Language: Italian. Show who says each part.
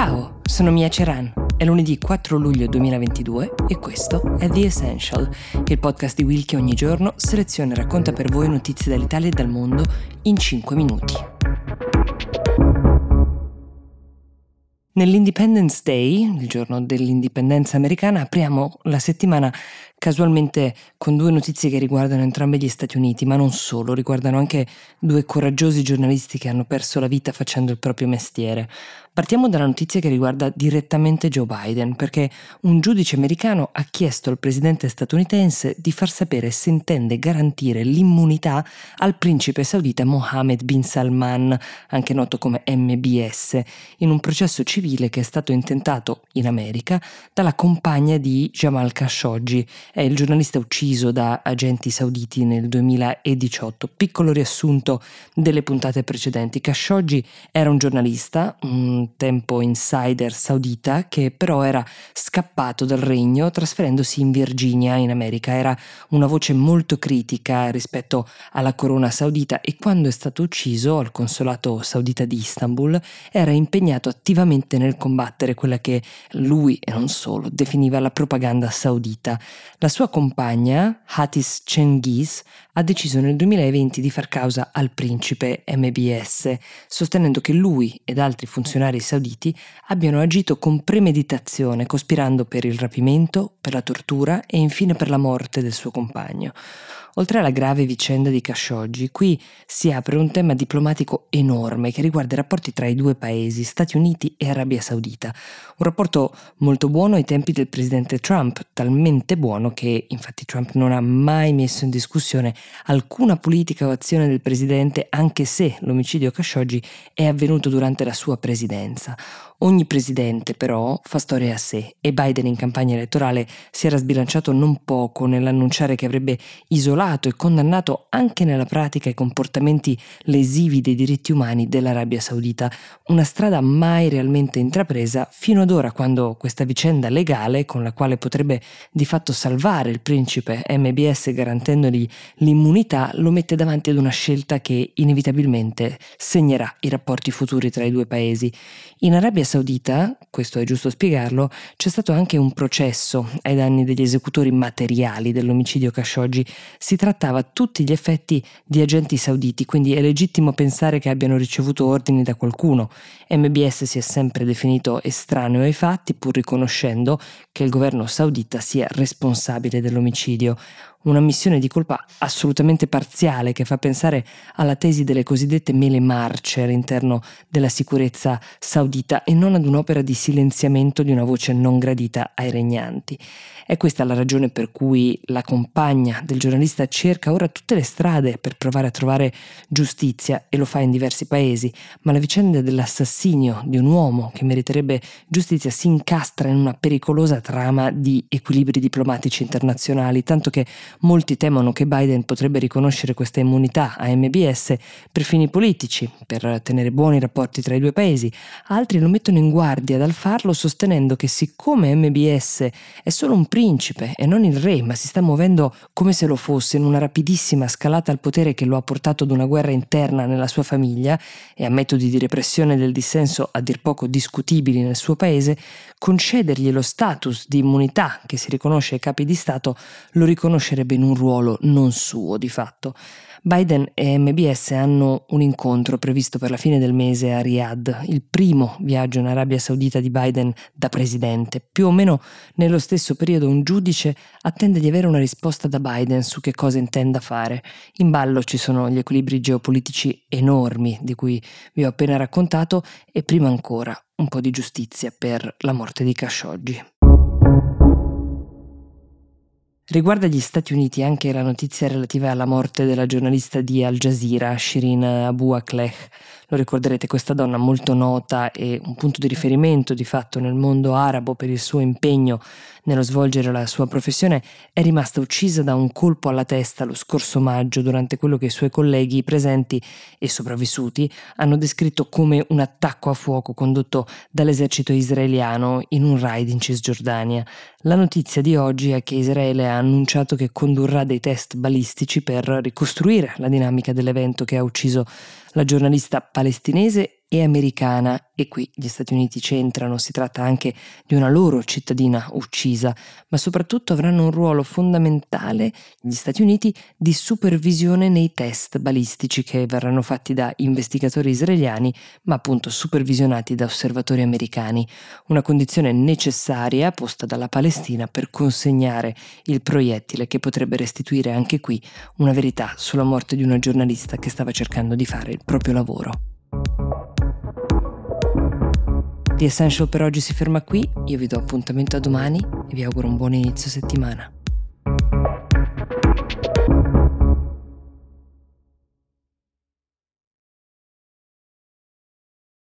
Speaker 1: Ciao, sono Mia Ceran. È lunedì 4 luglio 2022 e questo è The Essential, il podcast di Will che ogni giorno seleziona e racconta per voi notizie dall'Italia e dal mondo in 5 minuti. Nell'Independence Day, il giorno dell'indipendenza americana, apriamo la settimana casualmente con due notizie che riguardano entrambi gli Stati Uniti, ma non solo, riguardano anche due coraggiosi giornalisti che hanno perso la vita facendo il proprio mestiere. Partiamo dalla notizia che riguarda direttamente Joe Biden, perché un giudice americano ha chiesto al presidente statunitense di far sapere se intende garantire l'immunità al principe saudita Mohammed bin Salman, anche noto come MBS, in un processo civile che è stato intentato in America dalla compagna di Jamal Khashoggi, è il giornalista ucciso da agenti sauditi nel 2018. Piccolo riassunto delle puntate precedenti. Khashoggi era un giornalista, un tempo insider saudita, che però era scappato dal regno trasferendosi in Virginia, in America. Era una voce molto critica rispetto alla corona saudita e quando è stato ucciso al consolato saudita di Istanbul era impegnato attivamente nel combattere quella che lui e non solo definiva la propaganda saudita. La sua compagna, Hatis Cengiz, ha deciso nel 2020 di far causa al principe MBS, sostenendo che lui ed altri funzionari sauditi abbiano agito con premeditazione, cospirando per il rapimento, per la tortura e infine per la morte del suo compagno. Oltre alla grave vicenda di Khashoggi, qui si apre un tema diplomatico enorme che riguarda i rapporti tra i due paesi, Stati Uniti e Arabia Saudita. Un rapporto molto buono ai tempi del presidente Trump, talmente buono che infatti Trump non ha mai messo in discussione alcuna politica o azione del presidente, anche se l'omicidio Khashoggi è avvenuto durante la sua presidenza. Ogni presidente però fa storia a sé e Biden in campagna elettorale si era sbilanciato non poco nell'annunciare che avrebbe isolato e condannato anche nella pratica i comportamenti lesivi dei diritti umani dell'Arabia Saudita, una strada mai realmente intrapresa fino ad ora quando questa vicenda legale con la quale potrebbe di fatto salvare il principe MBS garantendogli l'immunità lo mette davanti ad una scelta che inevitabilmente segnerà i rapporti futuri tra i due paesi. In Arabia Saudita, questo è giusto spiegarlo, c'è stato anche un processo ai danni degli esecutori materiali dell'omicidio Khashoggi. Si trattava a tutti gli effetti di agenti sauditi, quindi è legittimo pensare che abbiano ricevuto ordini da qualcuno. MBS si è sempre definito estraneo ai fatti, pur riconoscendo che il governo saudita sia responsabile dell'omicidio una missione di colpa assolutamente parziale che fa pensare alla tesi delle cosiddette mele marce all'interno della sicurezza saudita e non ad un'opera di silenziamento di una voce non gradita ai regnanti. È questa la ragione per cui la compagna del giornalista cerca ora tutte le strade per provare a trovare giustizia e lo fa in diversi paesi, ma la vicenda dell'assassinio di un uomo che meriterebbe giustizia si incastra in una pericolosa trama di equilibri diplomatici internazionali, tanto che molti temono che Biden potrebbe riconoscere questa immunità a MBS per fini politici, per tenere buoni rapporti tra i due paesi, altri lo mettono in guardia dal farlo sostenendo che siccome MBS è solo un principe e non il re, ma si sta muovendo come se lo fosse in una rapidissima scalata al potere che lo ha portato ad una guerra interna nella sua famiglia e a metodi di repressione del dissenso a dir poco discutibili nel suo paese, concedergli lo status di immunità che si riconosce ai capi di Stato lo riconoscerebbe in un ruolo non suo di fatto. Biden e MBS hanno un incontro previsto per la fine del mese a Riyadh, il primo viaggio in Arabia Saudita di Biden da presidente. Più o meno nello stesso periodo un giudice attende di avere una risposta da Biden su che cosa intenda fare. In ballo ci sono gli equilibri geopolitici enormi di cui vi ho appena raccontato e prima ancora un po' di giustizia per la morte di Khashoggi. Riguarda gli Stati Uniti anche la notizia relativa alla morte della giornalista di Al Jazeera, Shirin Abu Akleh. Lo ricorderete, questa donna molto nota e un punto di riferimento di fatto nel mondo arabo per il suo impegno nello svolgere la sua professione, è rimasta uccisa da un colpo alla testa lo scorso maggio durante quello che i suoi colleghi presenti e sopravvissuti hanno descritto come un attacco a fuoco condotto dall'esercito israeliano in un raid in Cisgiordania. La notizia di oggi è che Israele ha annunciato che condurrà dei test balistici per ricostruire la dinamica dell'evento che ha ucciso la giornalista palestinese e americana. E qui gli Stati Uniti c'entrano, si tratta anche di una loro cittadina uccisa, ma soprattutto avranno un ruolo fondamentale gli Stati Uniti di supervisione nei test balistici che verranno fatti da investigatori israeliani, ma appunto supervisionati da osservatori americani, una condizione necessaria posta dalla Palestina per consegnare il proiettile che potrebbe restituire anche qui una verità sulla morte di una giornalista che stava cercando di fare proprio lavoro. The Essential per oggi si ferma qui, io vi do appuntamento a domani e vi auguro un buon inizio settimana.